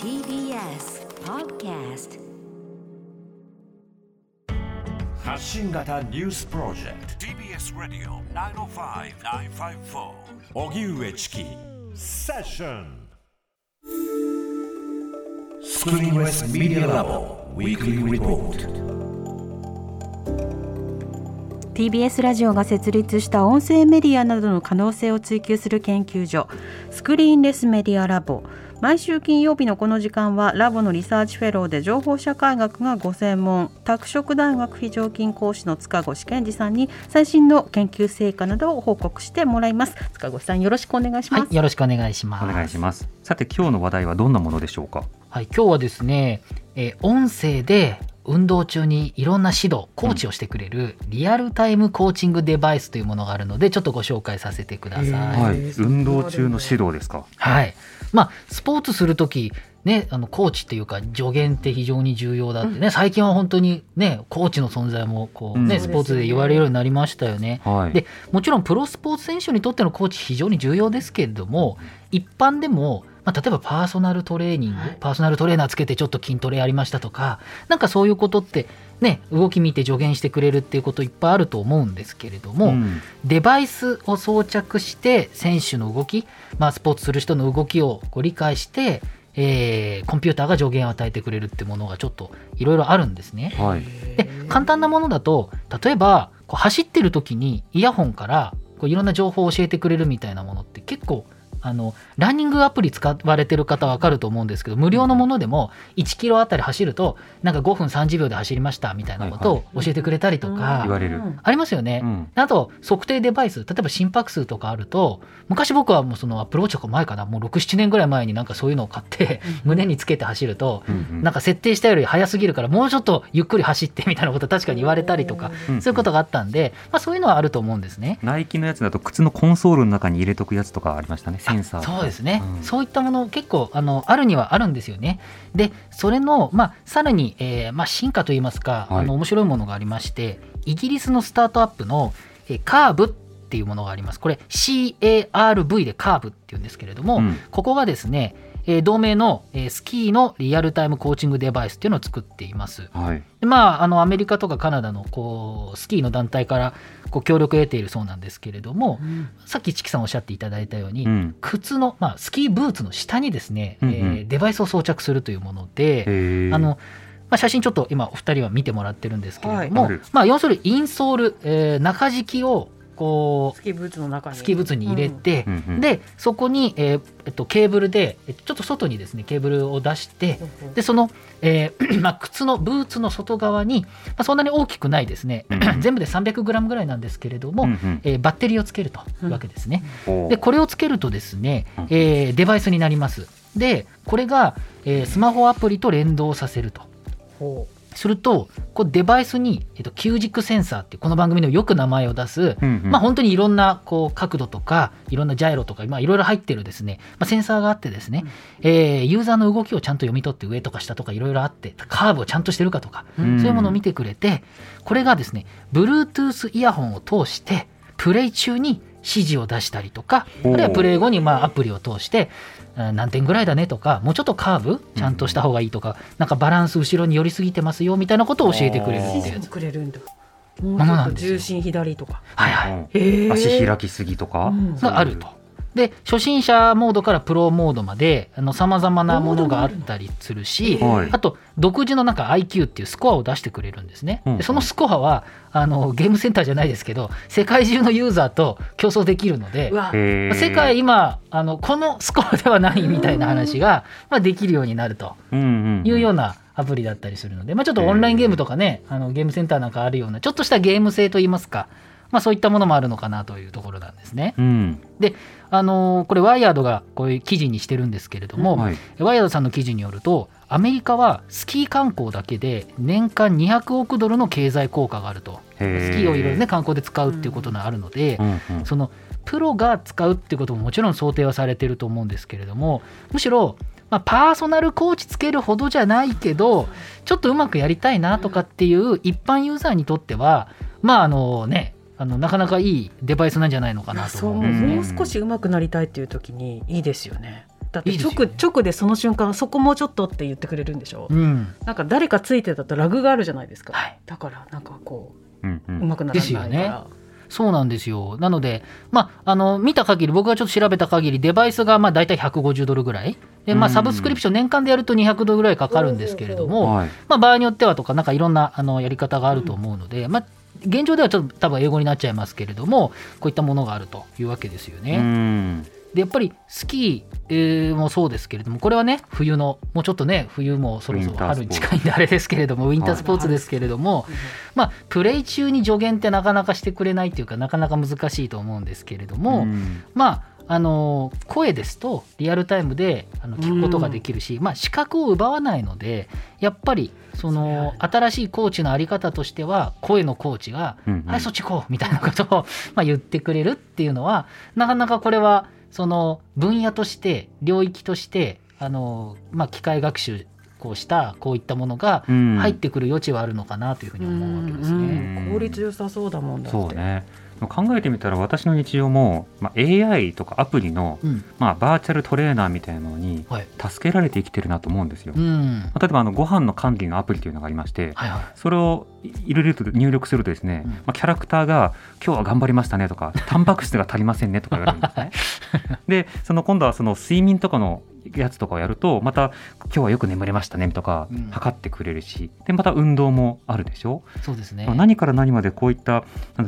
TBS Podcast. 発信型ニュースプロジェクト TBS Radio 905-954荻上チキセッションスクリーンレスメディアラボウィークリーリポート TBS ラジオが設立した音声メディアなどの可能性を追求する研究所スクリーンレスメディアラボ毎週金曜日のこの時間はラボのリサーチフェローで情報社会学がご専門拓殖大学非常勤講師の塚越健二さんに最新の研究成果などを報告してもらいます塚越さんよろしくお願いします、はい、よろしくお願いします。お願いします。さて今日の話題はどんなものでしょうか？はい、今日はですね、えー音声で運動中にいろんな指導、コーチをしてくれるリアルタイムコーチングデバイスというものがあるので、ちょっとご紹介させてください。はい、運動中の指導ですか？はい。まあ、スポーツするとき、ね、あのコーチっていうか助言って非常に重要だってね、最近は本当にねコーチの存在もこう、ねうんスポーツで言われるようになりましたよね。はい。でもちろんプロスポーツ選手にとってのコーチ非常に重要ですけれども一般でも、まあ、例えばパーソナルトレーニング、パーソナルトレーナーつけてちょっと筋トレやりましたとかなんかそういうことってね動き見て助言してくれるっていうこといっぱいあると思うんですけれども、うんデバイスを装着して選手の動き、まあ、スポーツする人の動きをこう理解して、えーコンピューターが助言を与えてくれるってものがちょっといろいろあるんですね。はい。で簡単なものだと例えばこう走ってる時にイヤホンからこういろんな情報を教えてくれるみたいなものって結構あのランニングアプリ使われてる方は分かると思うんですけど無料のものでも1キロあたり走るとなんか5分30秒で走りましたみたいなことを教えてくれたりとか。ありますよね。うん。あと測定デバイス例えば心拍数とかあると昔僕はもうそのアプローチとか前かなもう67年ぐらい前になんかそういうのを買って胸につけて走るとなんか設定したより速すぎるからもうちょっとゆっくり走ってみたいなこと確かに言われたりとかうんそういうことがあったんで、まあ、そういうのはあると思うんですね。ナイキのやつだと靴のコンソールの中に入れとくやつとかありましたね。センサーとか。そうですね、うん。そういったもの結構あのあるにはあるんですよね。でそれの、まあ、さらに、えーまあ、進化といいますか、はい。あの面白いものがありましてイギリスのスタートアップの、えーカーブっていうものがあります。これ CARV でカーブっていうんですけれども、うん。ここがですね、えー同名の、えースキーのリアルタイムコーチングデバイスっていうのを作っています。はい。でまあ、あのアメリカとかカナダのこうスキーの団体からこう協力を得ているそうなんですけれども、さっきチキさんおっしゃっていただいたように、うん。靴の、まあ、スキーブーツの下にですね、うんうんえーデバイスを装着するというもので。あのまあ、写真ちょっと今お二人は見てもらってるんですけれども、はいまあ、要するにインソール、えー中敷きをこスキーブーツの中うに。スキーブーツに入れて、うん。うんでそこに、えーえっと、ケーブルでえちょっと外にですねケーブルを出してでその、えー まあ、靴のブーツの外側に、まあ、そんなに大きくないですね、うん 全部で 300g ぐらいなんですけれども、うんうん。えーバッテリーをつけるというわけですね。でこれをつけるとですねうん、えーデバイスになります。でこれが、えースマホアプリと連動させると。するとこうデバイスに、えっと、急軸センサーってこの番組でもよく名前を出す、うんうん。まあ、本当にいろんなこう角度とかいろんなジャイロとか、まあ、いろいろ入ってるですね、まあ、センサーがあってですね、えーユーザーの動きをちゃんと読み取って上とか下とかいろいろあってカーブをちゃんとしてるかとか、うん。そういうものを見てくれてこれがですね Bluetooth イヤホンを通してプレイ中に指示を出したりとかあるいはプレイ後にまあアプリを通してあ何点ぐらいだねとかもうちょっとカーブちゃんとした方がいいとか、なんかバランス後ろに寄りすぎてますよみたいなことを教えてくれるってくれるんだ。もものなんですよ。重心左とか。はいはい。足開きすぎとか、うん。があると。で初心者モードからプロモードまでさまざまなものがあったりするしあと独自のなんか IQ っていうスコアを出してくれるんですね。うん。でそのスコアはあのゲームセンターじゃないですけど世界中のユーザーと競争できるので世界今あのこのスコアではないみたいな話が、まあ、できるようになるというようなアプリだったりするので、まあ、ちょっとオンラインゲームとかねあのゲームセンターなんかあるようなちょっとしたゲーム性といいますか、まあ、そういったものもあるのかなというところなんですね。うん。で、あのーこれワイヤードがこういう記事にしてるんですけれども、はい。ワイヤードさんの記事によるとアメリカはスキー観光だけで年間200億ドルの経済効果があると。へスキーをいろいろね観光で使うっていうことがあるので、うんうんそのプロが使うっていうことももちろん想定はされてると思うんですけれどもむしろ、まあ、パーソナルコーチつけるほどじゃないけどちょっとうまくやりたいなとかっていう一般ユーザーにとってはまああのねあのなかなかいいデバイスなんじゃないのかなと。もう少し上手くなりたいっていう時にいいですよね。だっていいですよ直直でその瞬間そこもうちょっとって言ってくれるんでしょ、うん。なんか誰かついてたとラグがあるじゃないですか、はい。だからなんかこうんううん。うまくならないから。ですよね。そうなんですよ。なので、まあ、あの、見た限り、僕がちょっと調べた限り、デバイスがまあ大体150ドルぐらい。で、まあ、うんサブスクリプション年間でやると200ドルぐらいかかるんですけれども、はい。まあ、場合によってはとか、なんかいろんなあのやり方があると思うので、まあ、現状ではちょっと多分英語になっちゃいますけれども、こういったものがあるというわけですよね。うん。でやっぱりスキー、えーもそうですけれどもこれはね冬のもうちょっとね冬もそろそろ春に近いんであれですけれどもウィンタースポーツですけれども、まあプレイ中に助言ってなかなかしてくれないっていうかなかなか難しいと思うんですけれども、うん。まああの声ですとリアルタイムであの聞くことができるし、まあ、視覚を奪わないのでやっぱりその新しいコーチのあり方としては声のコーチがうんうん。はいそっち行こうみたいなことを まあ言ってくれるっていうのはなかなかこれはその分野として領域としてあの、まあ、機械学習こうしたこういったものがうん。入ってくる余地はあるのかなというふうに思うわけですね。うん。効率良さそうだもんだって。そうね考えてみたら私の日常も、まあ、AI とかアプリの、うんまあ、バーチャルトレーナーみたいなのにはい助けられて生きてるなと思うんですよ。うんまあ例えばあのご飯の管理のアプリというのがありまして、はいはいそれを入れると入力するとですね、うんまあ、キャラクターが「今日は頑張りましたね」とか「タンパク質が足りませんね」とか言われるんですね。でその今度はその睡眠とかのやつとかをやるとまた「今日はよく眠れましたね」とかうん測ってくれるしでまた運動もあるでしょ？そうですね。まあ何から何までこういった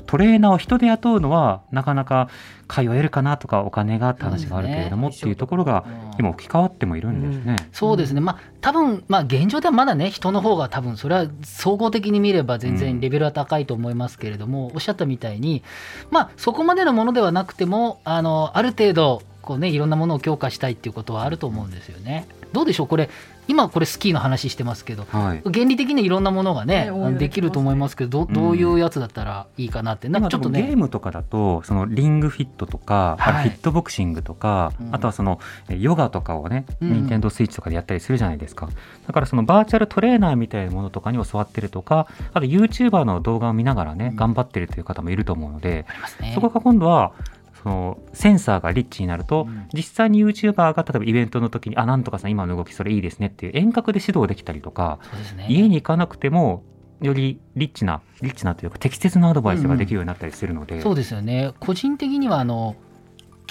トレーナーを人で雇うのはなかなか通えるかなとかお金がって話があるけれども、っていうところがうん。今置き換わってもいるんですね。そうですね、まあ多分まあ現状ではまだね人の方が多分それは総合的に見れば全然レベルは高いと思いますけれども、おっしゃったみたいにまあそこまでのものではなくてもあのある程度こうねいろんなものを強化したいっていうことはあると思うんですよね。どうでしょう？これ今これスキーの話してますけどはい。原理的にいろんなものがねね応用あのできると思いますけどどどういうやつだったらいいかなって、なんかちょっと今でもゲーねムとかだとそのリングフィットとか、はい。フィットボクシングとか、うん。あとはそのえヨガとかをね、うん。ニンテンドースイッチとかでやったりするじゃないですか。だからそのバーチャルトレーナーみたいなものとかに教わってるとかあと YouTuber の動画を見ながらね、うん。頑張ってるという方もいると思うので、ありますね。そこが今度はそのセンサーがリッチになると、うん。実際に YouTuber が例えばイベントの時に「あなんとかさん今の動きそれいいですね」っていう遠隔で指導できたりとか、ね。家に行かなくてもよりリッチなリッチなというか適切なアドバイスができるようになったりするので、そうですよね。個人的にはあの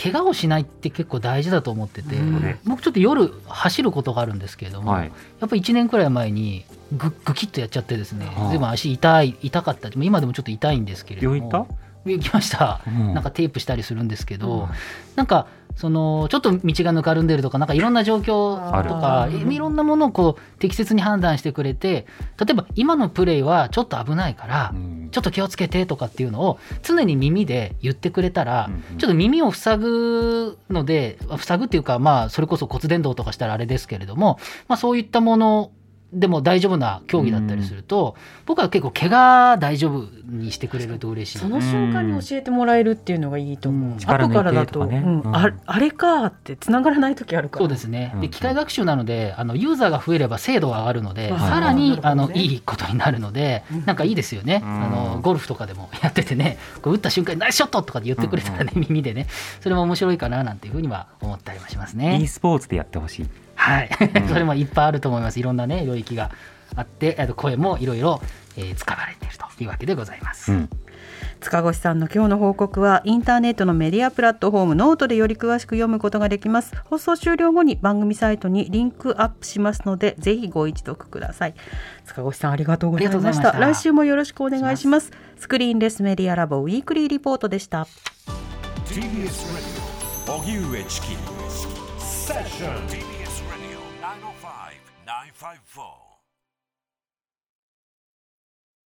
怪我をしないって結構大事だと思ってて、うん。僕ちょっと夜走ることがあるんですけれども、はい。やっぱり1年くらい前にググキッとやっちゃってですね、はあ。でも足痛い痛かった。今でもちょっと痛いんですけれども行きました、うん。なんかテープしたりするんですけど、うん。なんかそのちょっと道がぬかるんでるとかなんかいろんな状況とかいろんなものをこう適切に判断してくれて例えば今のプレイはちょっと危ないから、うん。ちょっと気をつけてとかっていうのを常に耳で言ってくれたら、うんうん。ちょっと耳を塞ぐので塞ぐっていうかまあそれこそ骨伝導とかしたらあれですけれども、まあ、そういったものでも大丈夫な競技だったりすると、僕は結構怪我大丈夫にしてくれると嬉しい。その瞬間に教えてもらえるっていうのがいいと思う、うん。後からだと、とかねうん。うん。ああれかって繋がらない時あるから。そうですね、うんで機械学習なのであのユーザーが増えれば精度が上がるので、はいさらに、あのいいことになるので、うん。なんかいいですよね、うん。あのゴルフとかでもやっててねこう打った瞬間にナイスショットとかって言ってくれたらね、耳でね。それも面白いかななんていうふうには思ったりはしますね。e スポーツでやってほしい。はい、ん。それもいっぱいあると思います。いろんなね領域があってあと声もいろいろえー使われているというわけでございます。うん。塚越さんの今日の報告はインターネットのメディアプラットフォームノートでより詳しく読むことができます。放送終了後に番組サイトにリンクアップしますのでぜひご一読ください。塚越さんありがとうございました。た。来週もよろしくお願いします。スクリーンレスメディアラボウィークリーリポートでした。TBS Radio 荻上チキ。セッション five four.